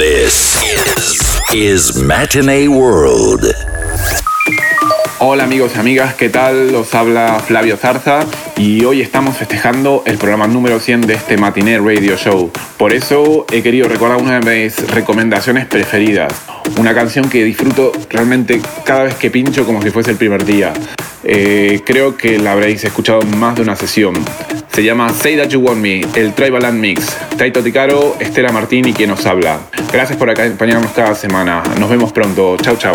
This is, is Matinee World. Hola amigos y amigas, ¿qué tal? Os habla Flavio Zarza y hoy estamos festejando el programa número 100 de este Matinee Radio Show. Por eso he querido recordar una de mis recomendaciones preferidas, una canción que disfruto realmente cada vez que pincho como si fuese el primer día. Eh, creo que la habréis escuchado más de una sesión. Se llama Say That You Want Me, el Tribal Land Mix. Taito Ticaro, Estela Martini quien nos habla. Gracias por acompañarnos cada semana. Nos vemos pronto. Chau, chau.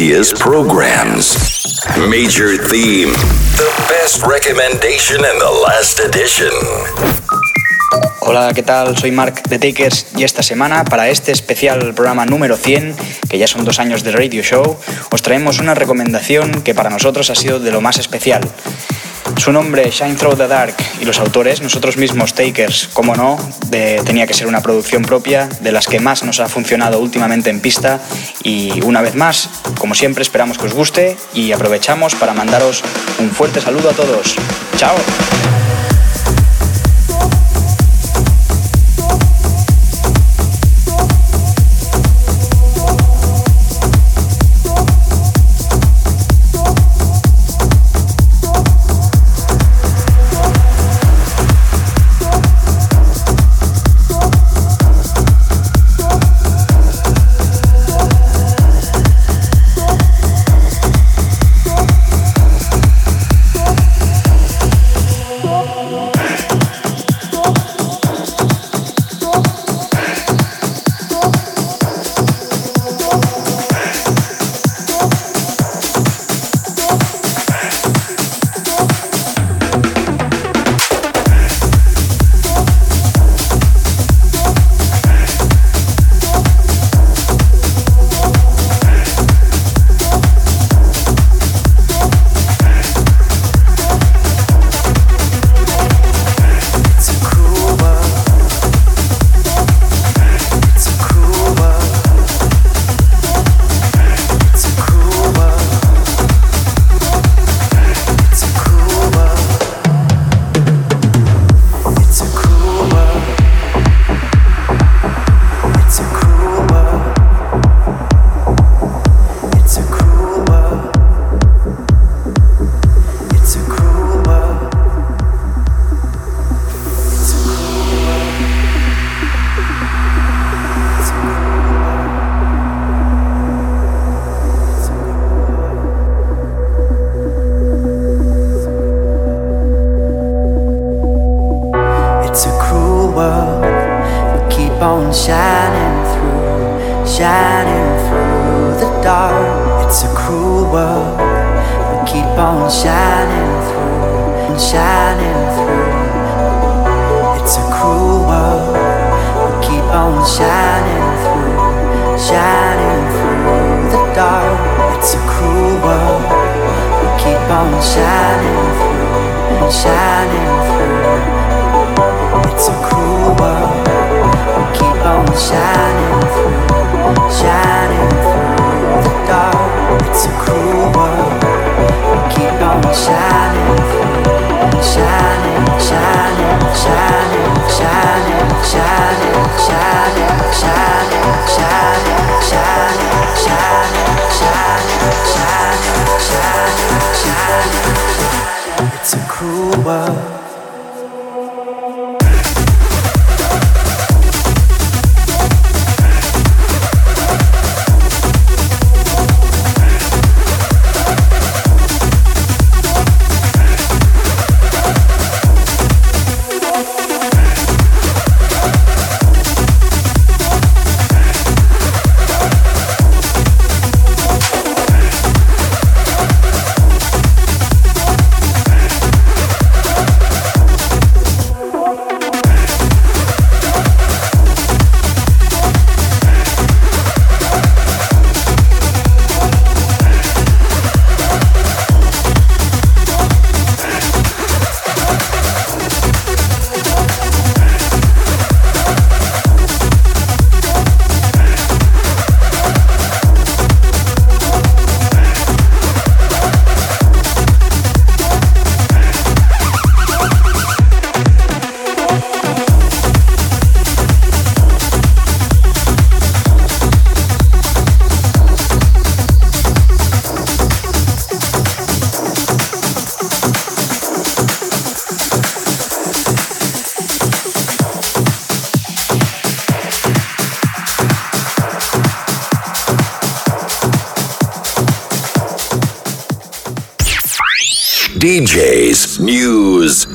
Previous programs. Major theme The best recommendation in the last edition. Hola, ¿qué tal? Soy Mark de Takers y esta semana, para este especial programa número 100, que ya son dos años de Radio Show, os traemos una recomendación que para nosotros ha sido de lo más especial. Su nombre, Shine Through the Dark, y los autores, nosotros mismos Takers, como no, tenía que ser una producción propia, de las que más nos ha funcionado últimamente en pista. Y una vez más, como siempre, esperamos que os guste y aprovechamos para mandaros un fuerte saludo a todos. ¡Chao!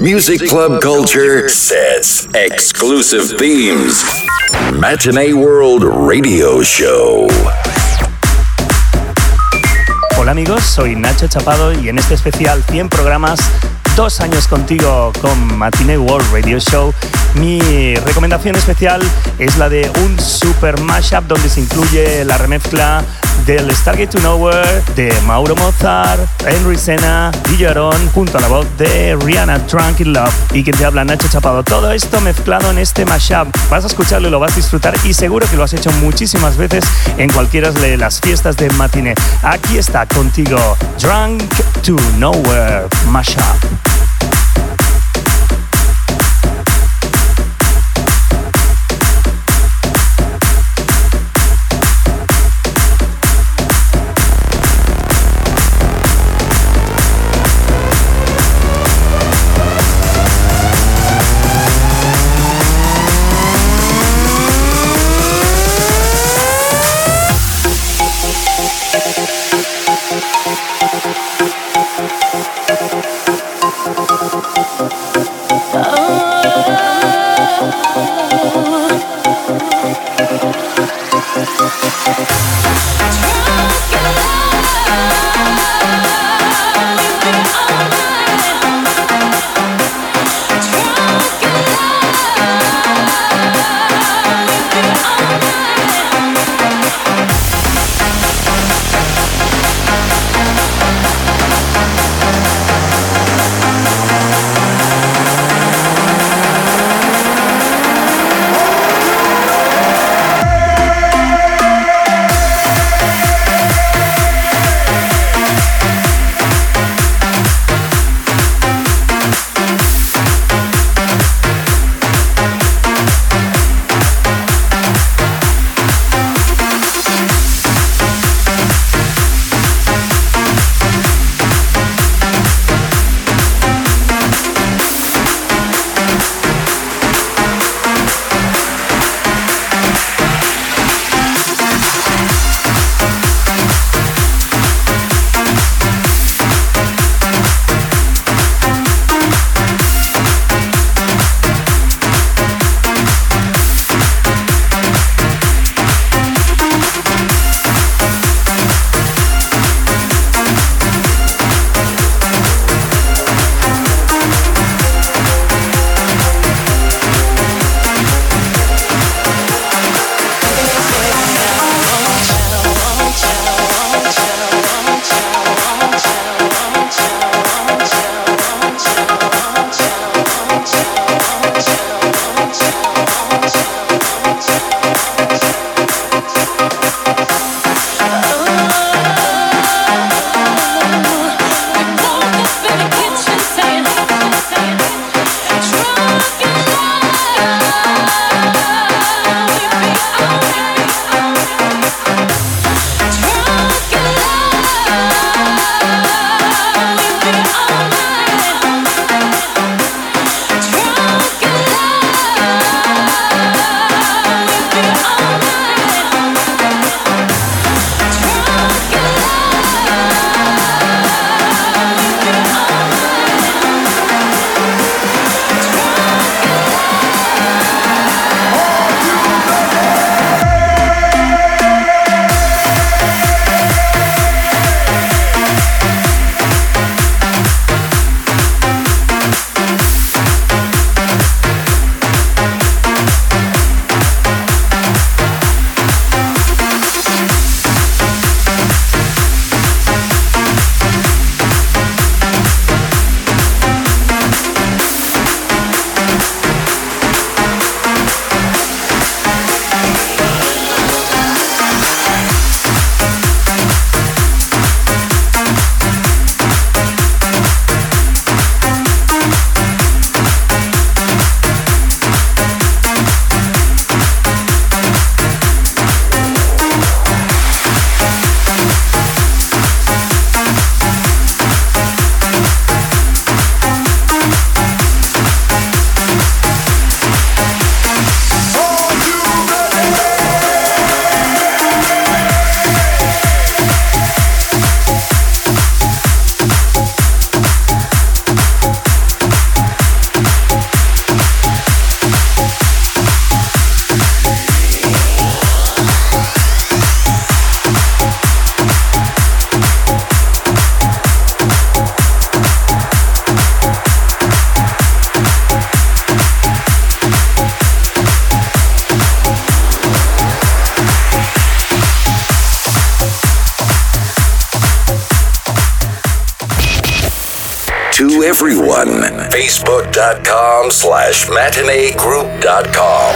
Music club culture, sets, exclusive themes. Matinee World Radio Show. Hola amigos, soy Nacho Chapado y en este especial 100 programas dos años contigo con Matinee World Radio Show. Mi recomendación especial es la de un super mashup donde se incluye la remezcla del Stargate to Nowhere de Mauro Mozart, Henry Sena, Guillerón, junto a la voz de Rihanna Drunk in Love y quien te habla Nacho Chapado. Todo esto mezclado en este mashup. Vas a escucharlo y lo vas a disfrutar y seguro que lo has hecho muchísimas veces en cualquiera de las fiestas de matiné. Aquí está contigo Drunk to Nowhere Mashup. Slash matineegroup.com.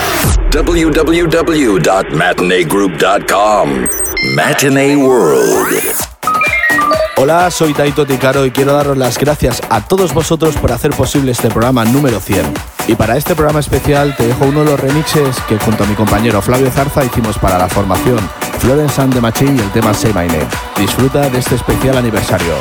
www.matineegroup.com. Matinee World. Hola, soy Taito Ticaro y quiero daros las gracias a todos vosotros por hacer posible este programa número 100. Y para este programa especial te dejo uno de los remixes que junto a mi compañero Flavio Zarza hicimos para la formación Florence and the Machine y el tema Say My Name. Disfruta de este especial aniversario.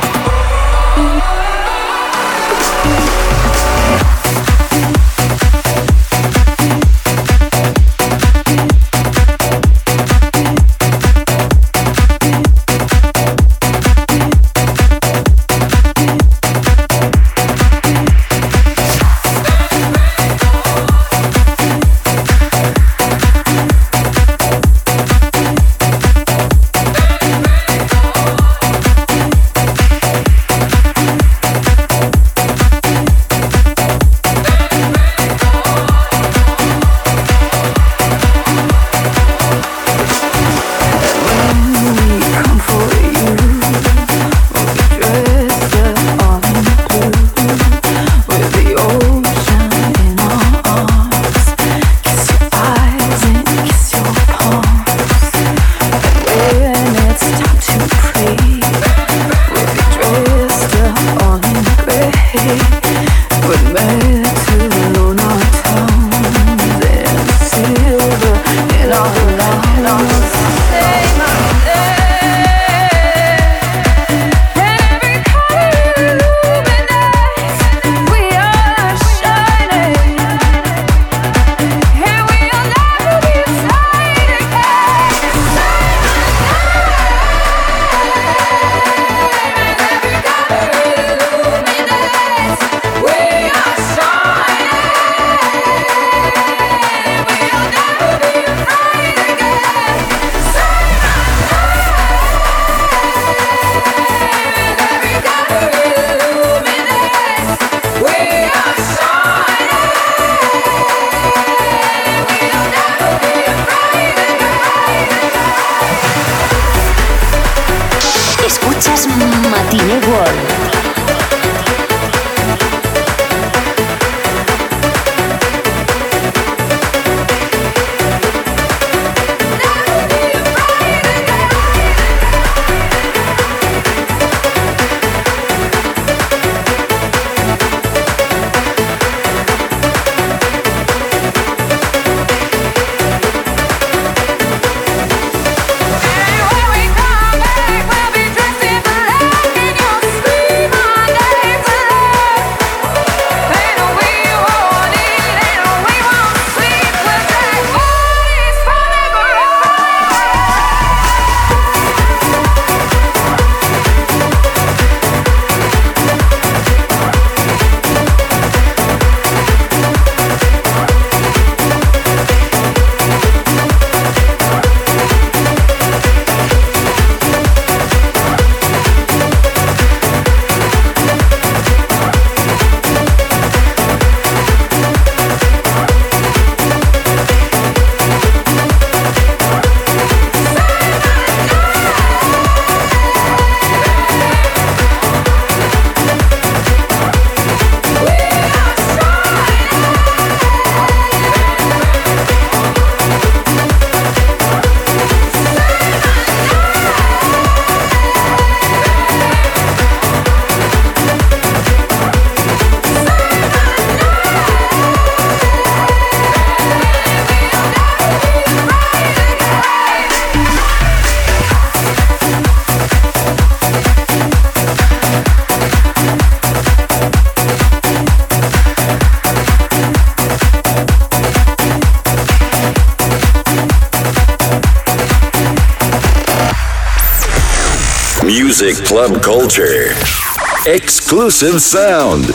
Exclusive sound.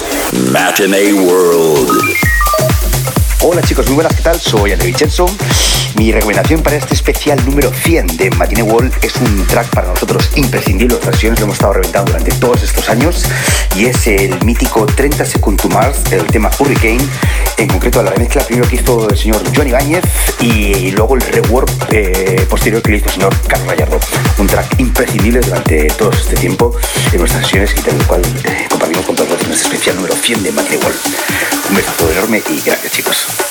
Matinee World. Hola chicos, muy buenas, ¿qué tal? Soy André Vincenzo. Mi recomendación para este especial número 100 de Matinee World es un track para nosotros imprescindible, las versiones lo hemos estado reventando durante todos estos años y es el mítico 30 Second to Mars, el tema Hurricane, en concreto la remezcla primero que hizo el señor Johnny Báñez y luego el rework eh, posterior que le hizo el señor Carlos Gallardo. Un track imprescindible durante todo este tiempo en nuestras sesiones y tal cual eh, compartimos con todos los especiales 100 de Wall. Un besazo enorme y gracias chicos.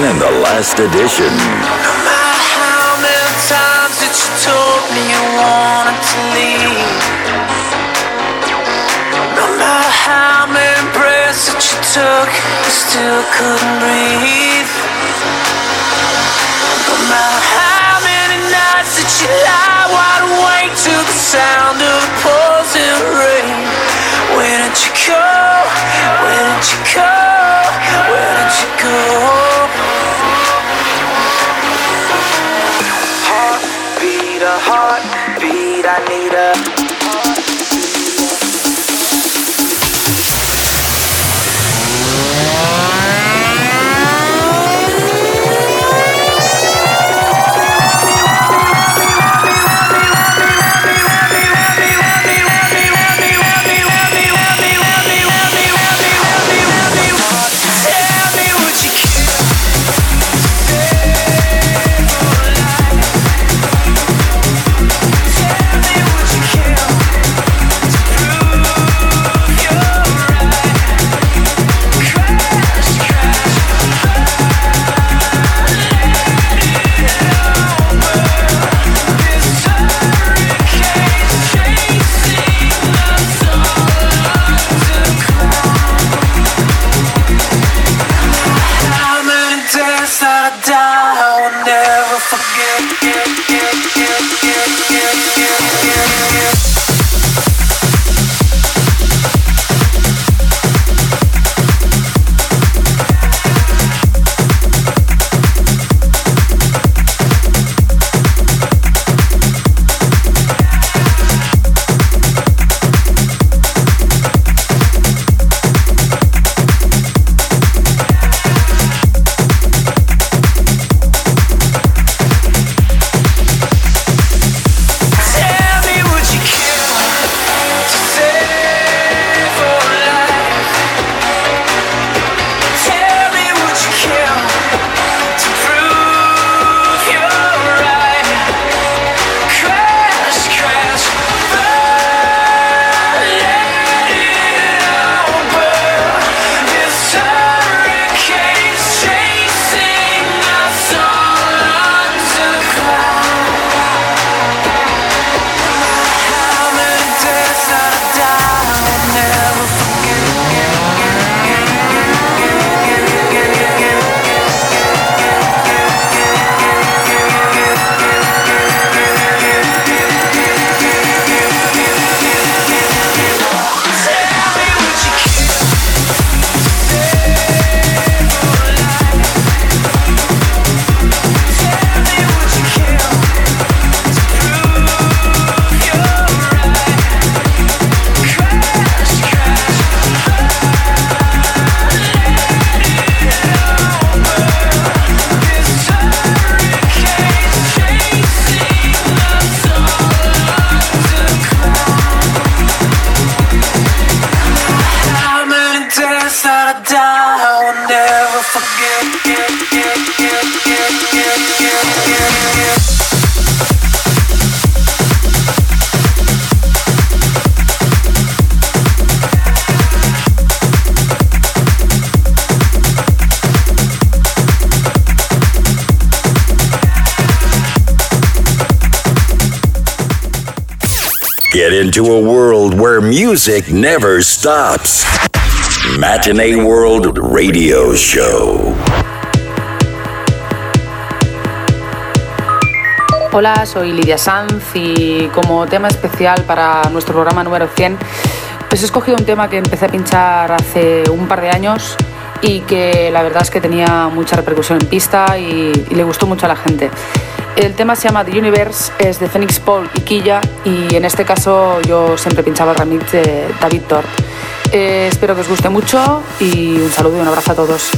In the last edition. Into a world where music never stops. Matinee World Radio Show. Hola, soy Lidia Sanz y como tema especial para nuestro programa número 100, pues he escogido un tema que empecé a pinchar hace un par de años y que la verdad es que tenía mucha repercusión en pista y, y le gustó mucho a la gente. El tema se llama The Universe, es de Phoenix Paul y Quilla y en este caso yo siempre pinchaba el remix de David Thorpe. Eh, espero que os guste mucho y un saludo y un abrazo a todos.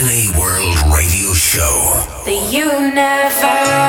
Matinee World Radio Show. The universe.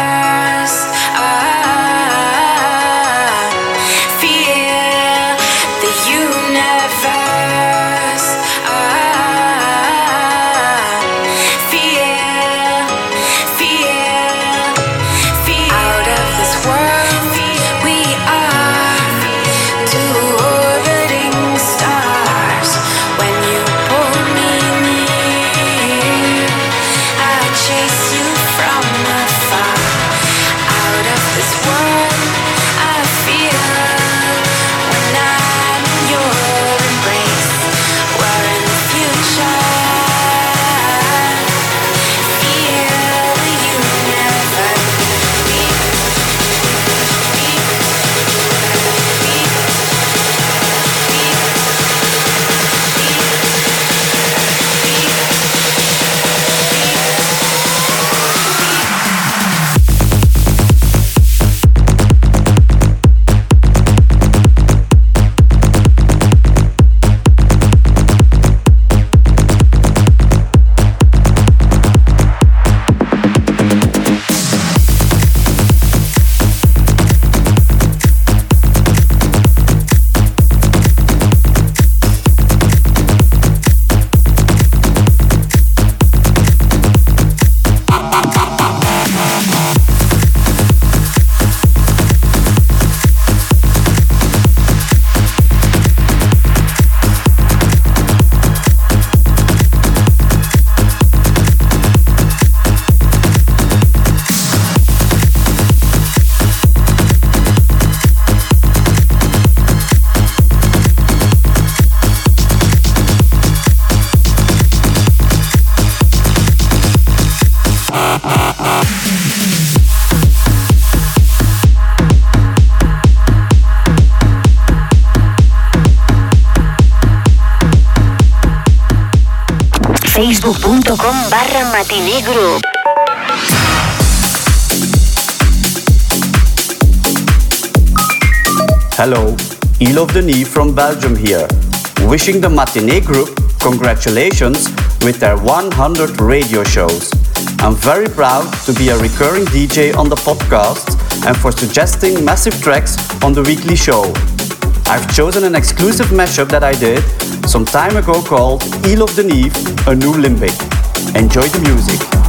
Hello, Elov Denis from Belgium here, wishing the Matinee Group congratulations with their 100 radio shows. I'm very proud to be a recurring DJ on the podcast and for suggesting massive tracks on the weekly show. I've chosen an exclusive mashup that I did some time ago called Eel of a new limbic. Enjoy the music.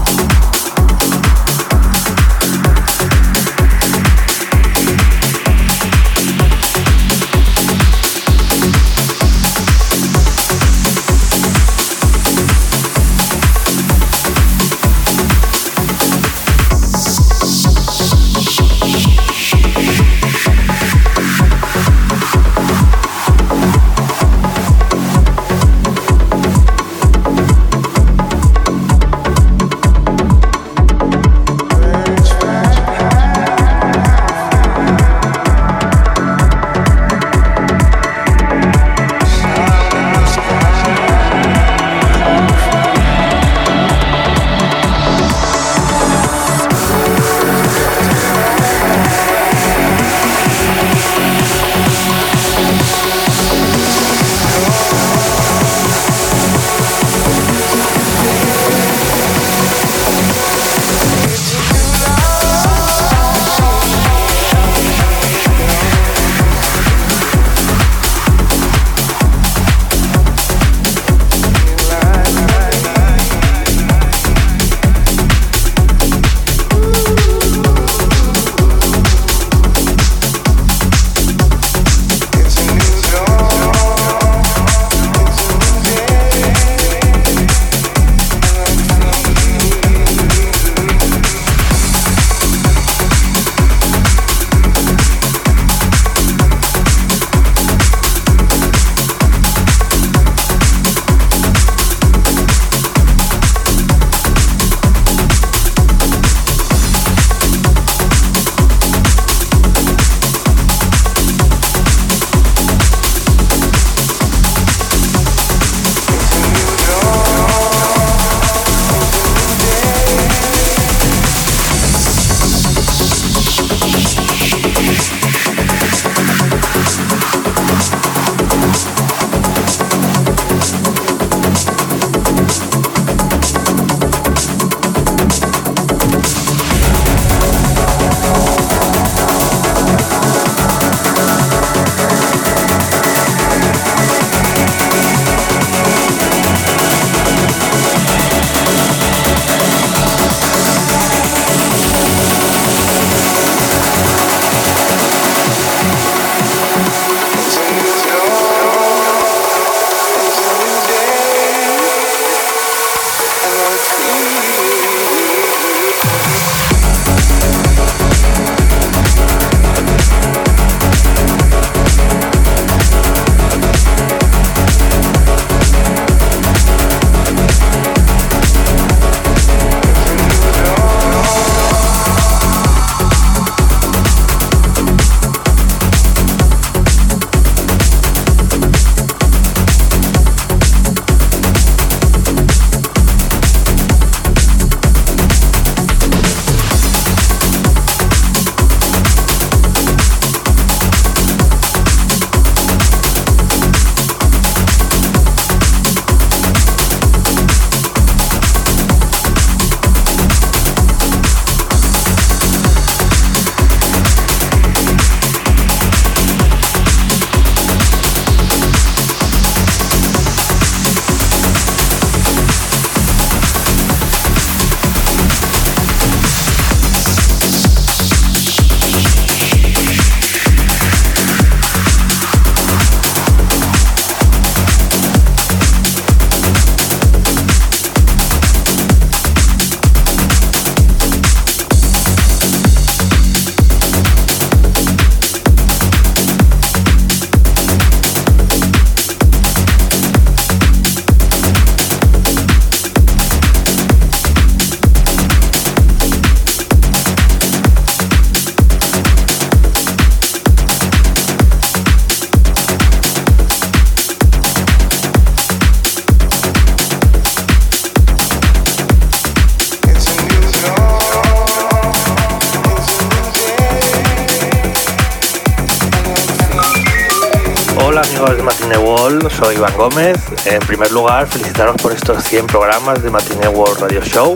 Iván Gómez. En primer lugar, felicitaros por estos 100 programas de Matinee World Radio Show.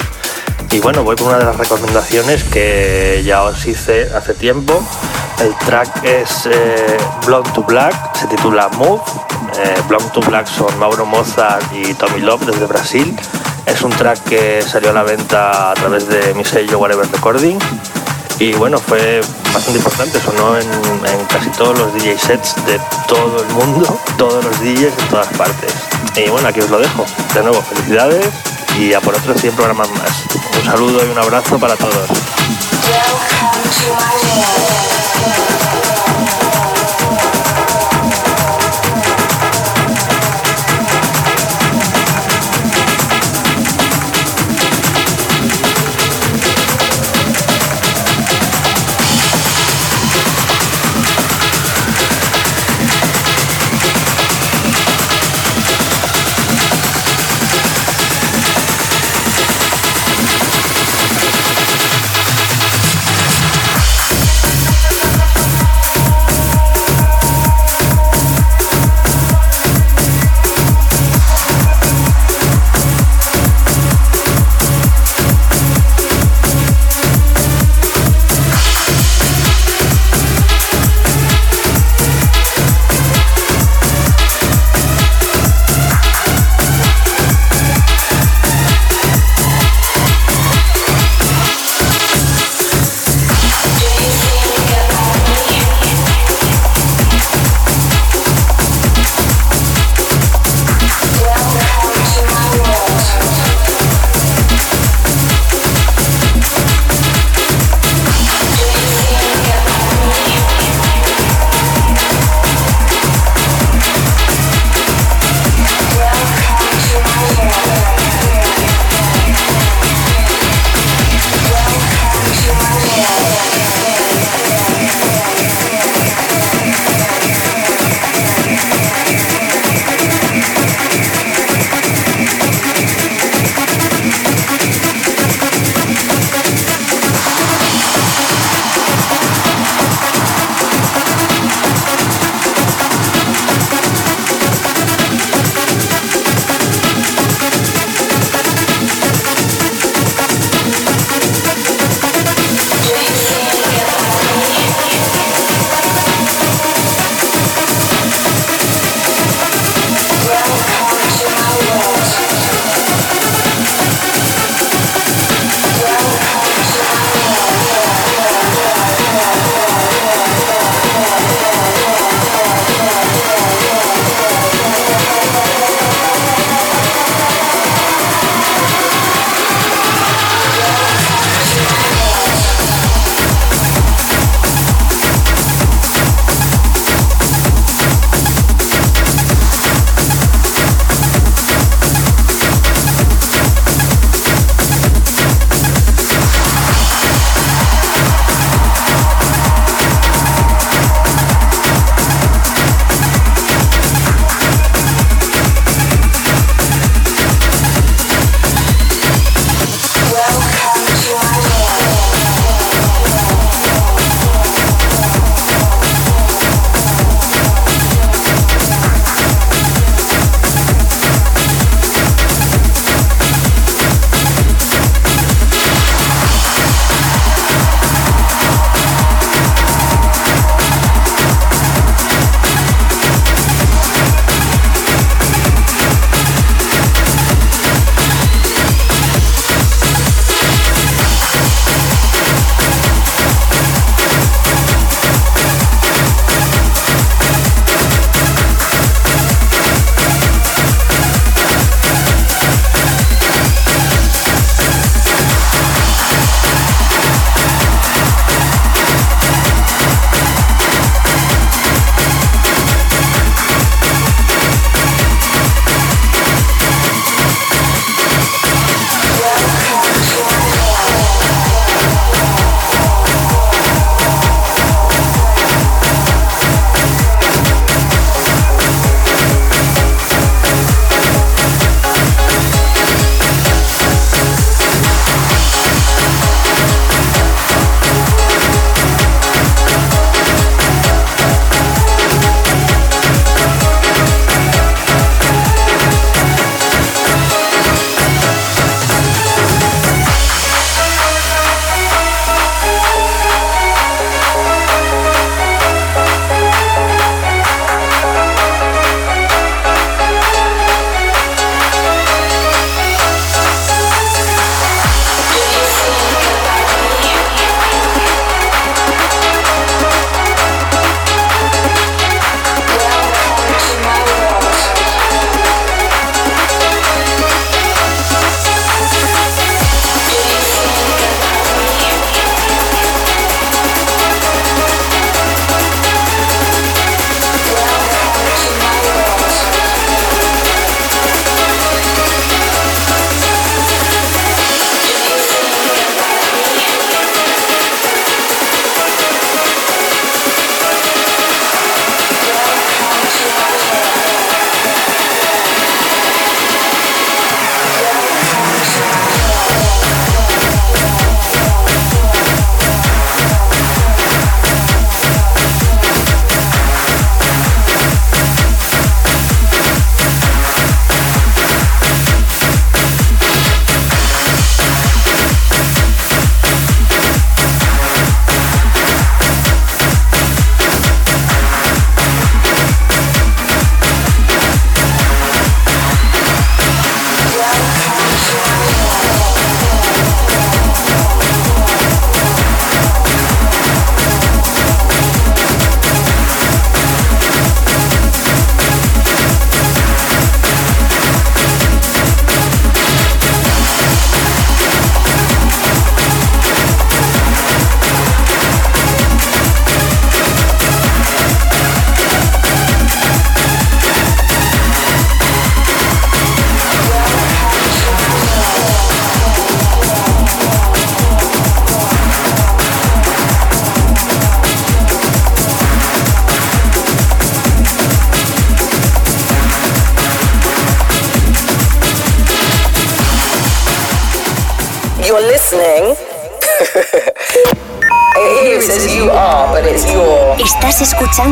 Y bueno, voy con una de las recomendaciones que ya os hice hace tiempo. El track es eh, Blonde to Black, se titula Move. Eh, Blonde to Black son Mauro Mozart y Tommy Love desde Brasil. Es un track que salió a la venta a través de mi sello Whatever Recording. Y bueno, fue bastante importante, sonó en, en casi todos los DJ sets de todo el mundo, todos los DJs en todas partes. Y bueno, aquí os lo dejo. De nuevo, felicidades y a por otros 100 programas más. Un saludo y un abrazo para todos.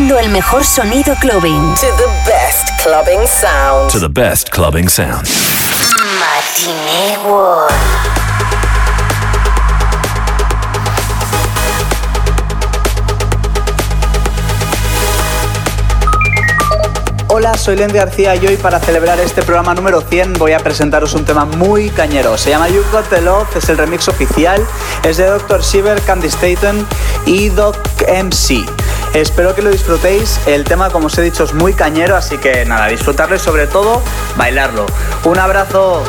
Escuchando el mejor sonido clubbing. To the best clubbing sound. To the best clubbing sound. Matinee World. Hola, soy Lendy García y hoy para celebrar este programa número 100 voy a presentaros un tema muy cañero. Se llama You've Got the Love, es el remix oficial, es de Dr. Shiver, Candy Staten y Doc MC. Espero que lo disfrutéis, el tema como os he dicho es muy cañero, así que nada, disfrutarlo y sobre todo bailarlo. Un abrazo.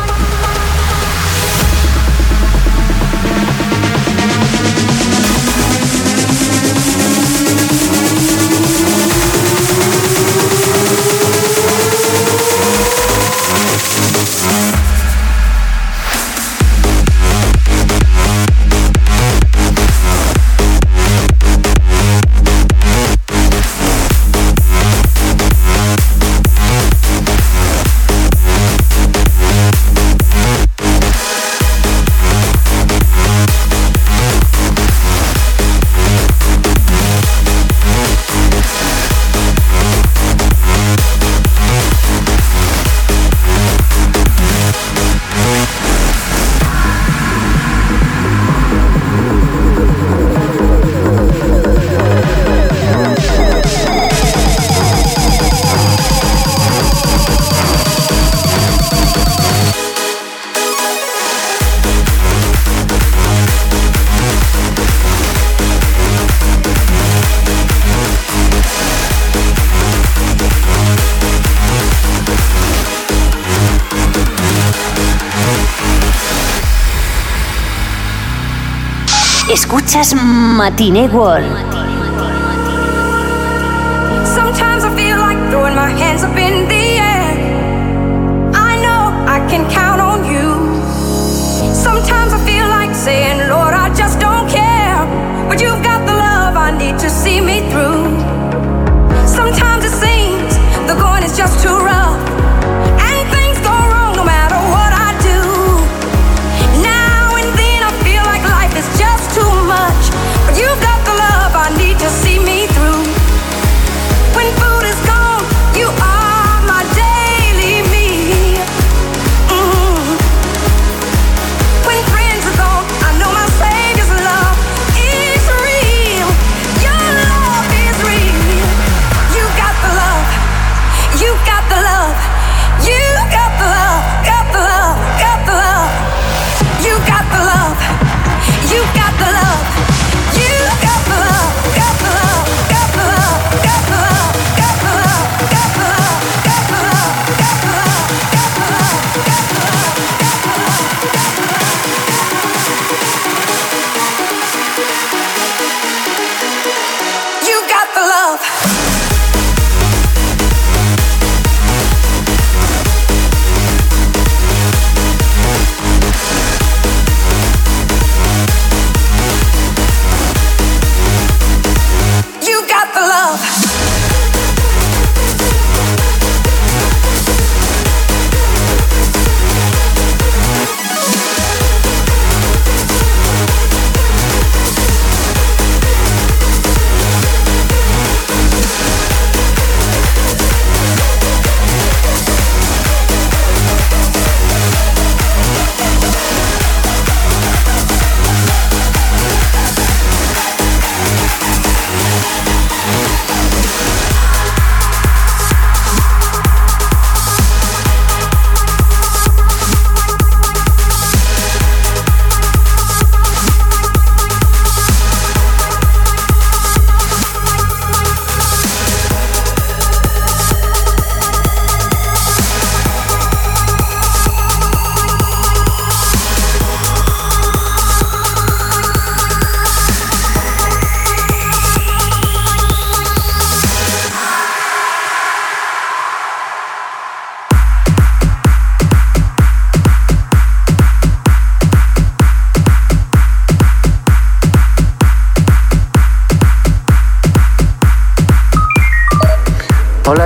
Escuchas Matinee World.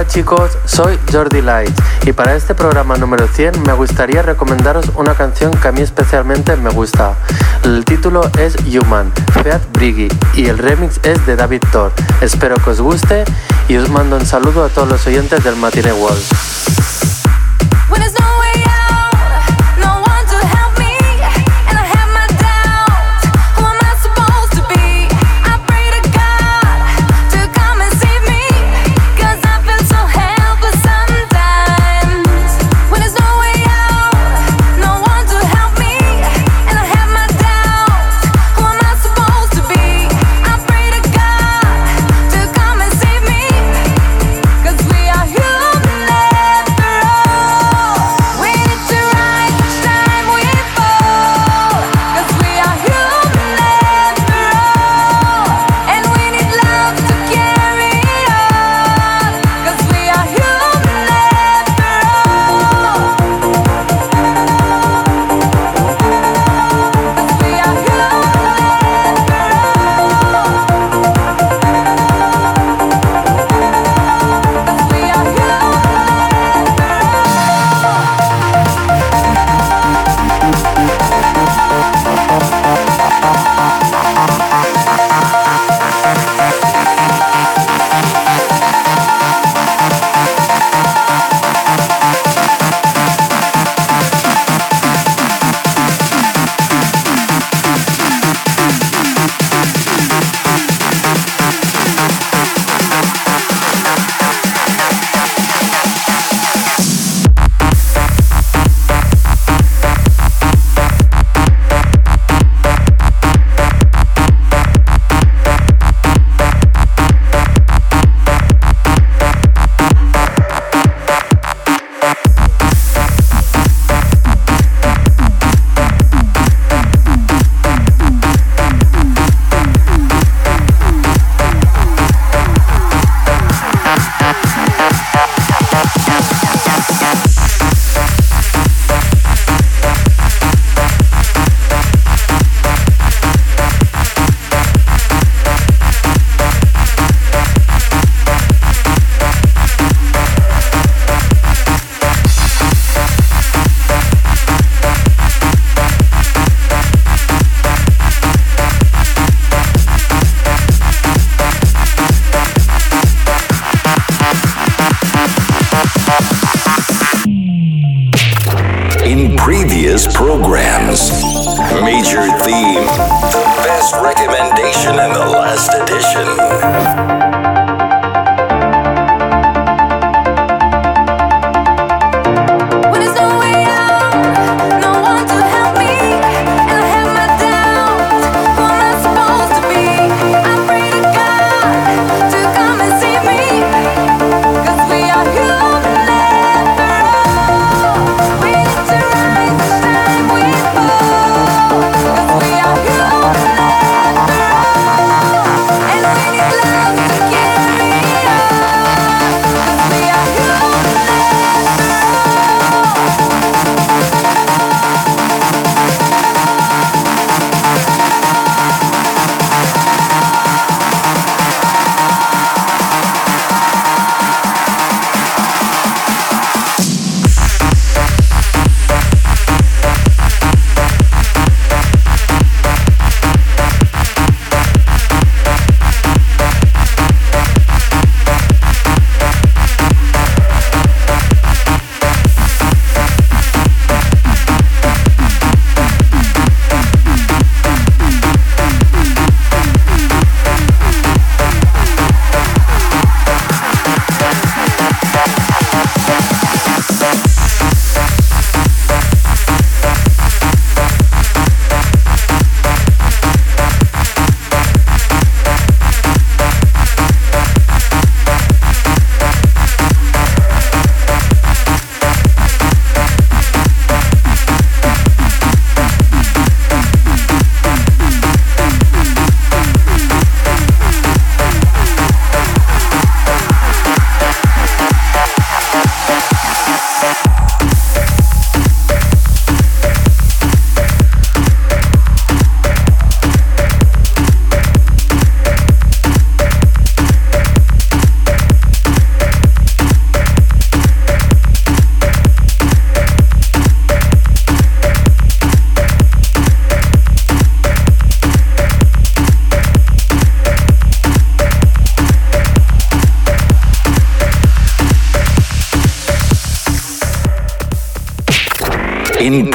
chicos, soy Jordi Lights y para este programa número 100 me gustaría recomendaros una canción que a mí especialmente me gusta. El título es Human, Fiat Briggy y el remix es de David Thor. Espero que os guste y os mando un saludo a todos los oyentes del Matine World.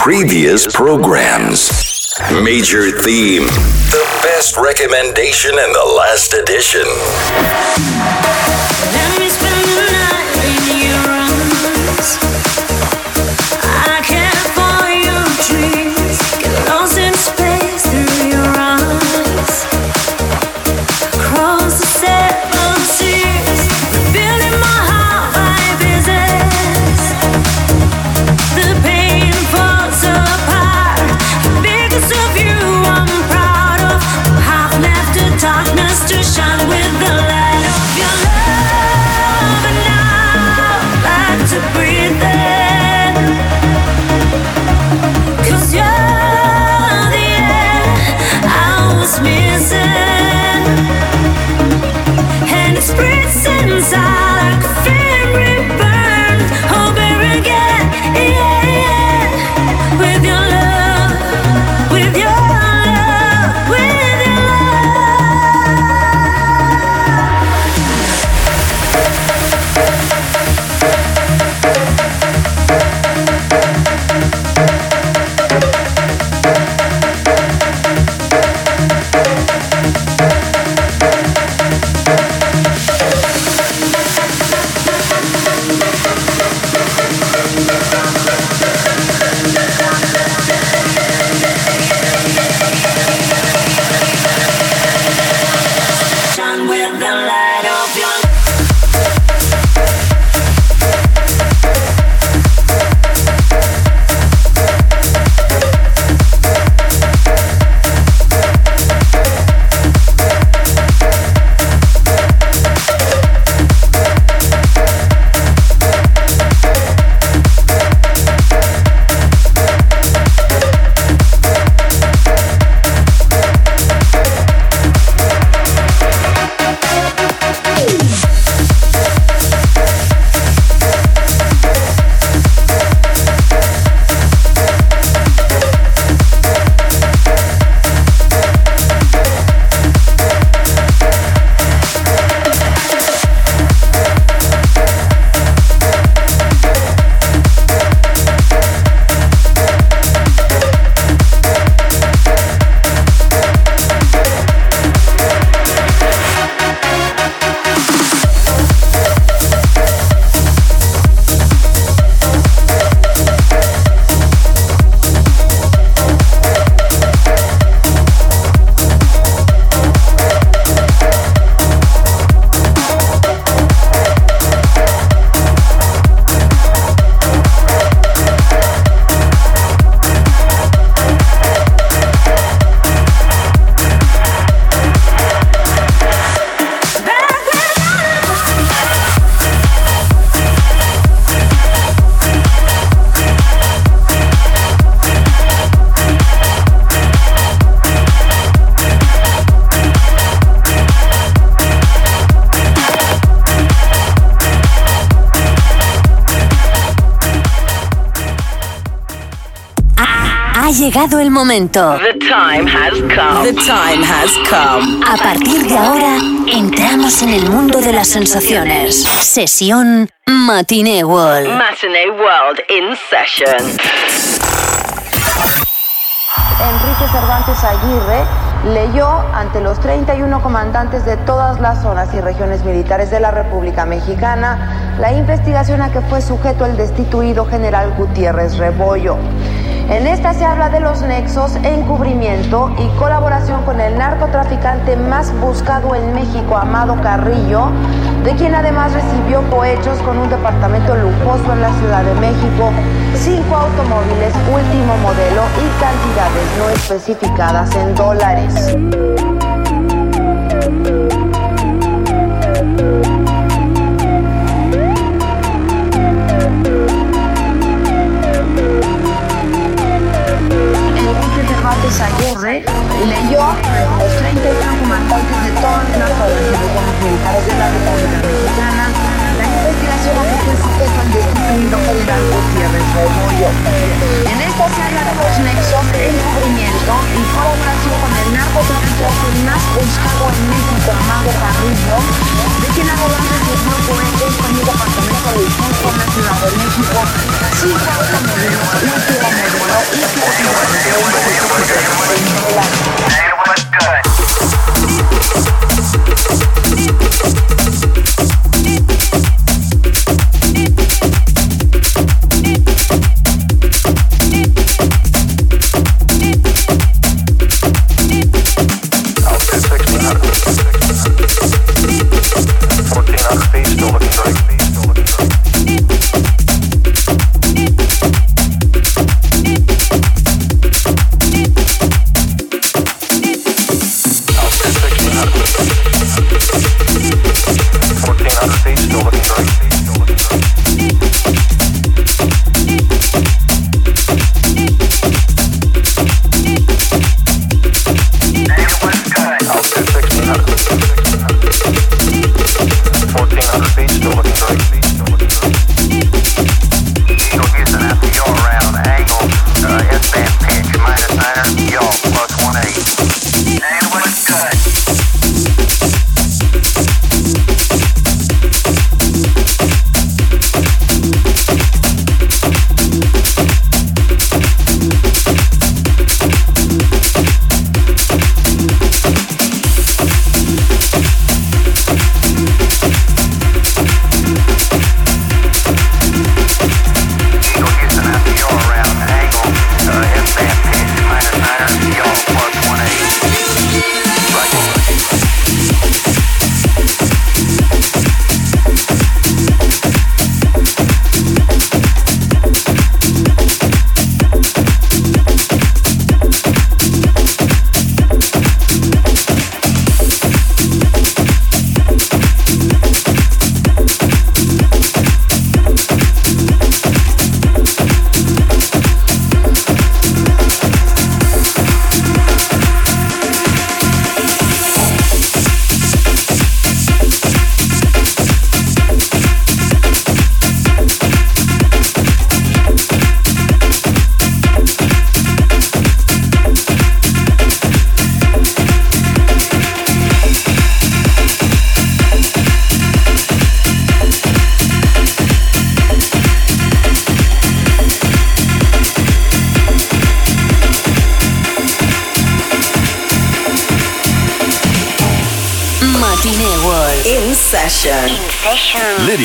Previous programs. Major theme, the best recommendation in the last edition. Momento. The time has come. The time has come. A partir de ahora, entramos en el mundo de las sensaciones. Sesión Matinee World. Matinee World in session. Enrique Cervantes Aguirre leyó ante los 31 comandantes de todas las zonas y regiones militares de la República Mexicana la investigación a que fue sujeto el destituido general Gutiérrez Rebollo. En esta se habla de los nexos, encubrimiento y colaboración con el narcotraficante más buscado en México, Amado Carrillo, de quien además recibió cohechos con un departamento lujoso en la Ciudad de México, cinco automóviles último modelo y cantidades no especificadas en dólares.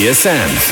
DSM.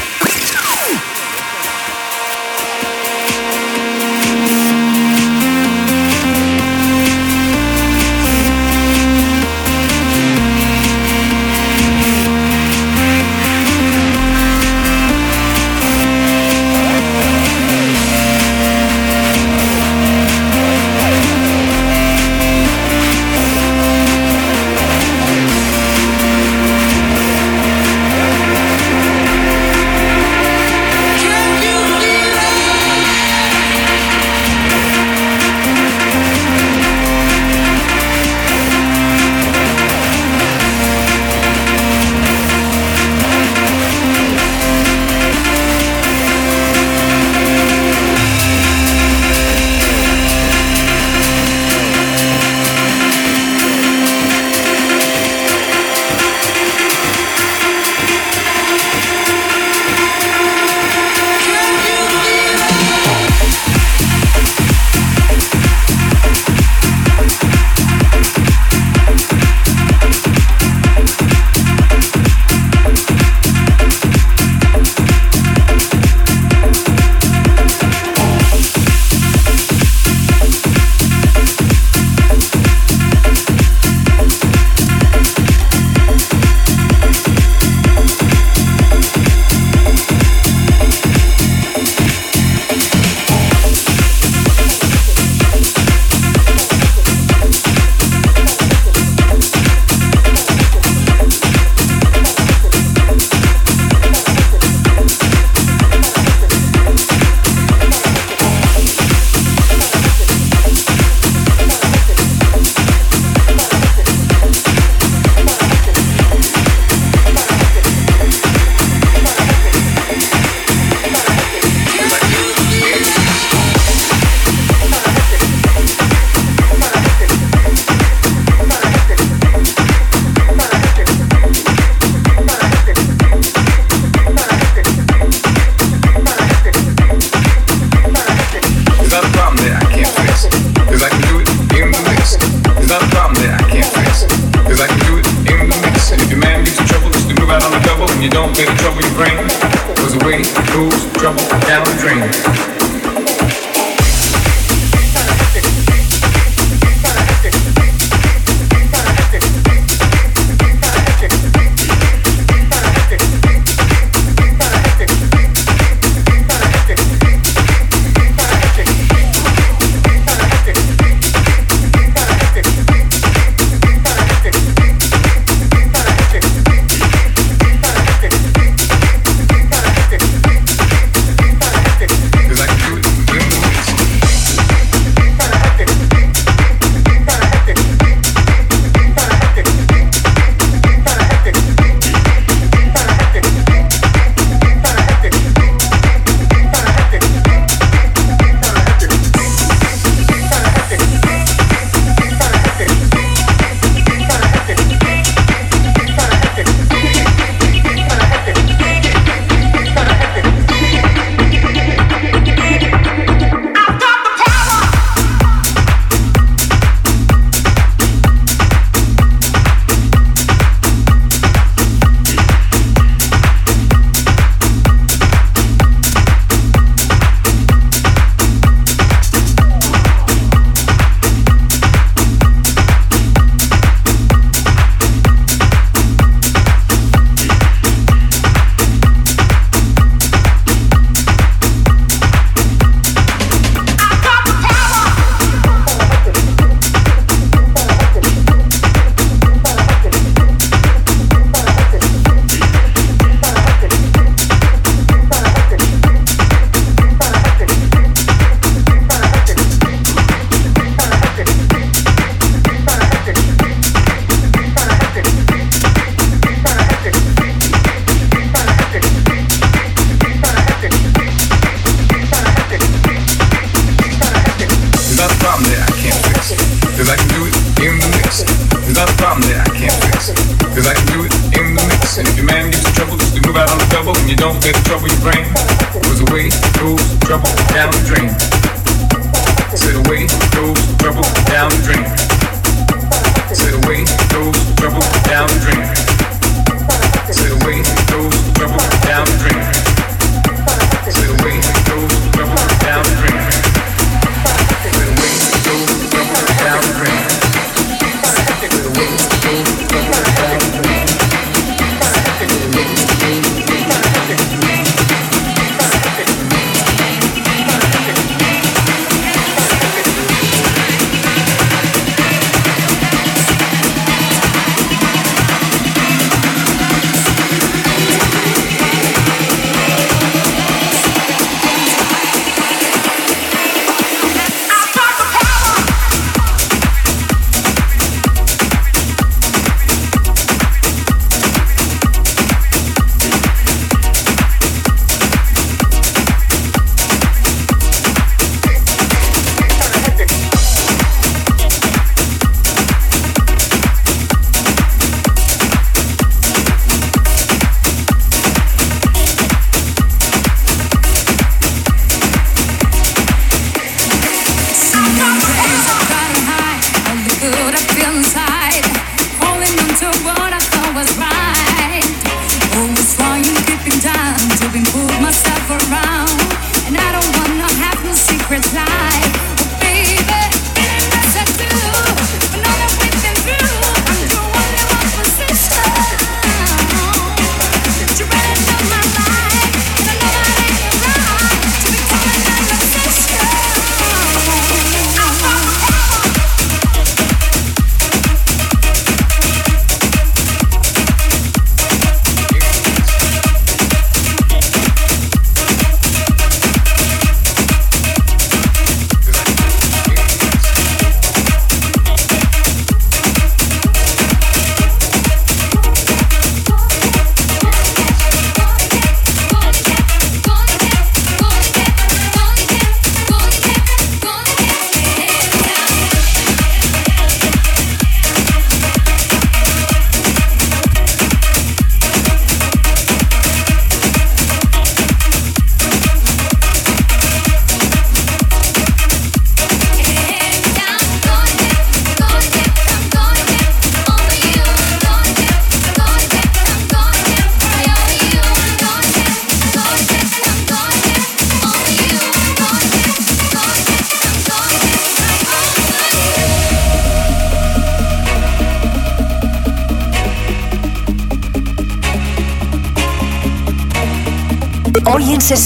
Session. Lydia Sands. goes trouble down the drain. Said away goes trouble down the drain.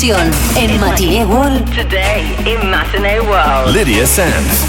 Sesión en Matinee World. Today in Matinee World. Lydia Sands.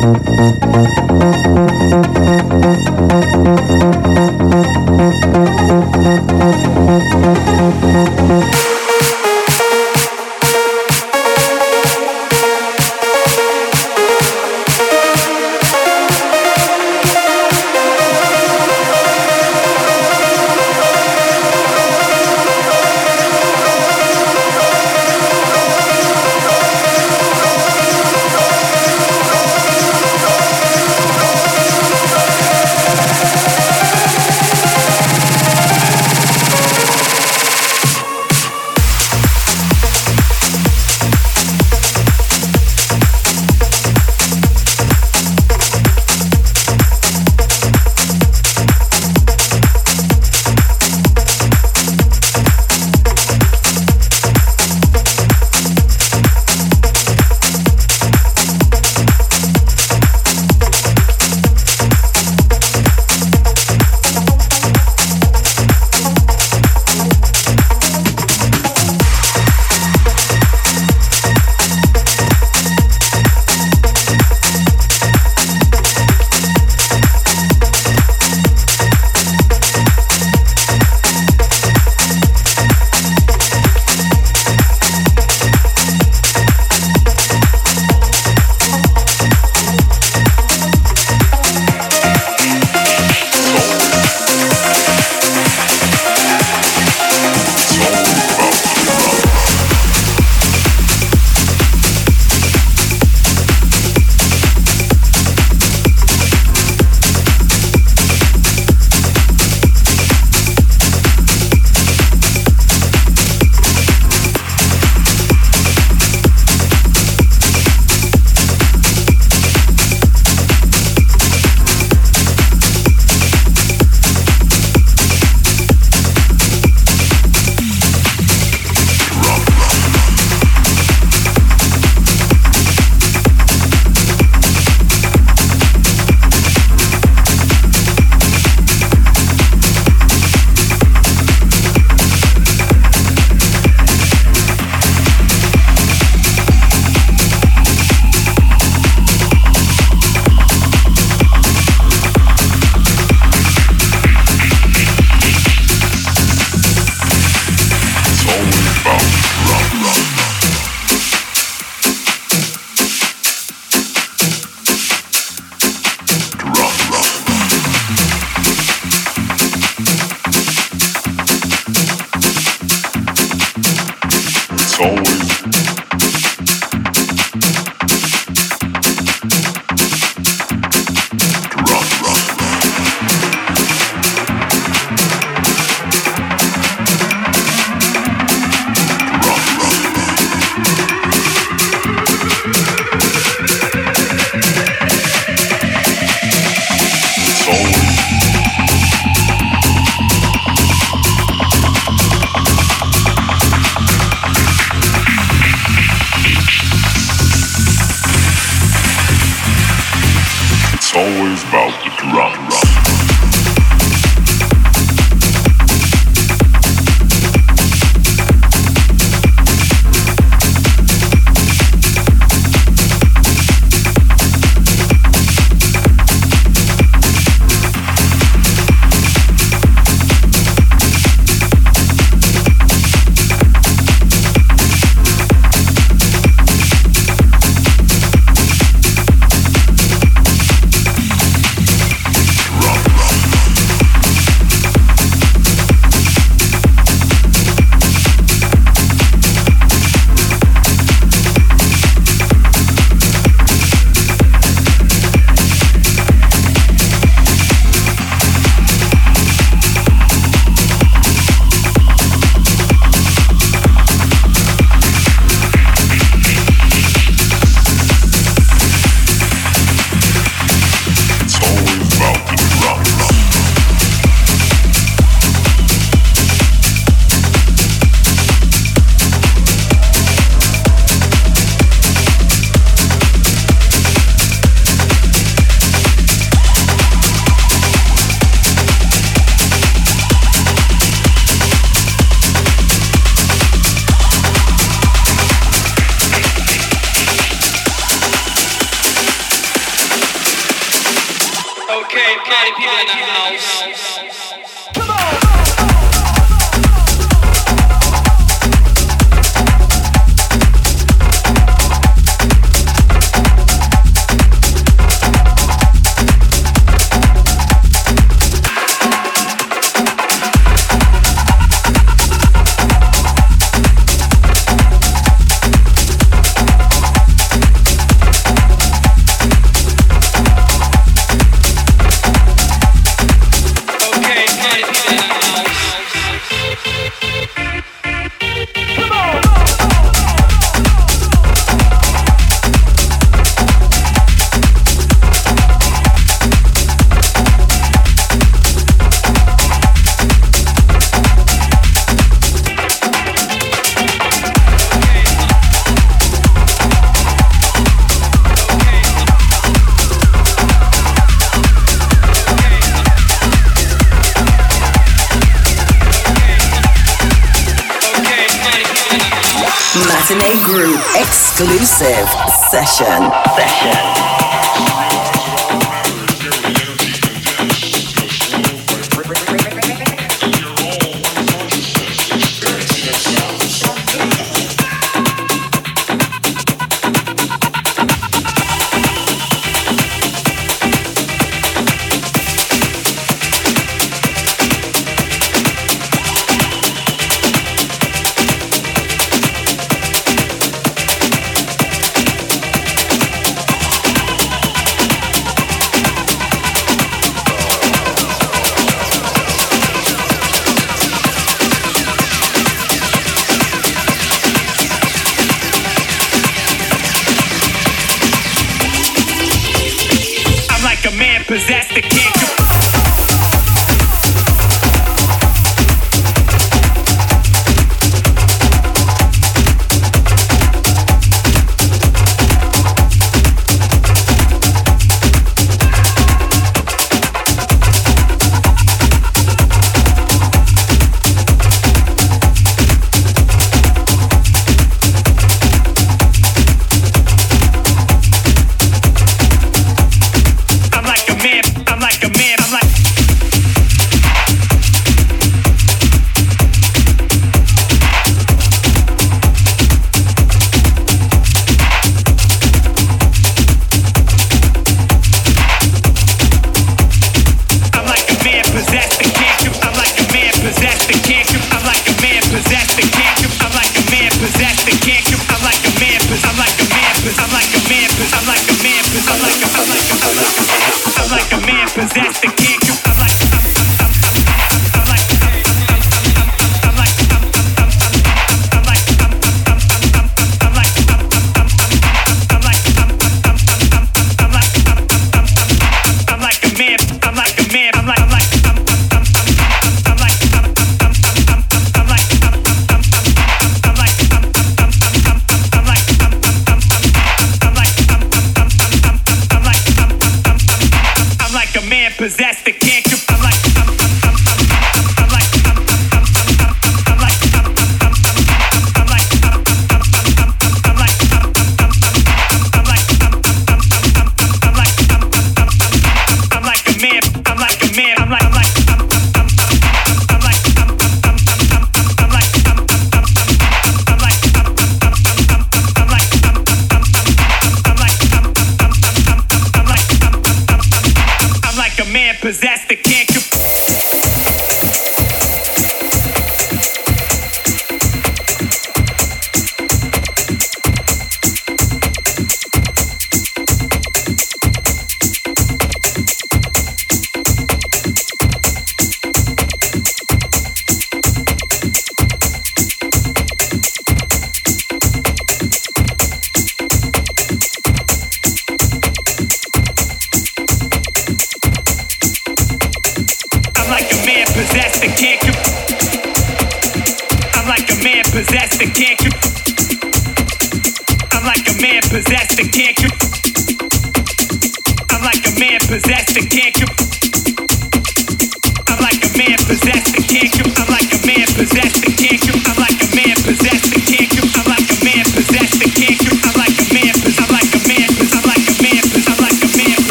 Thank Thank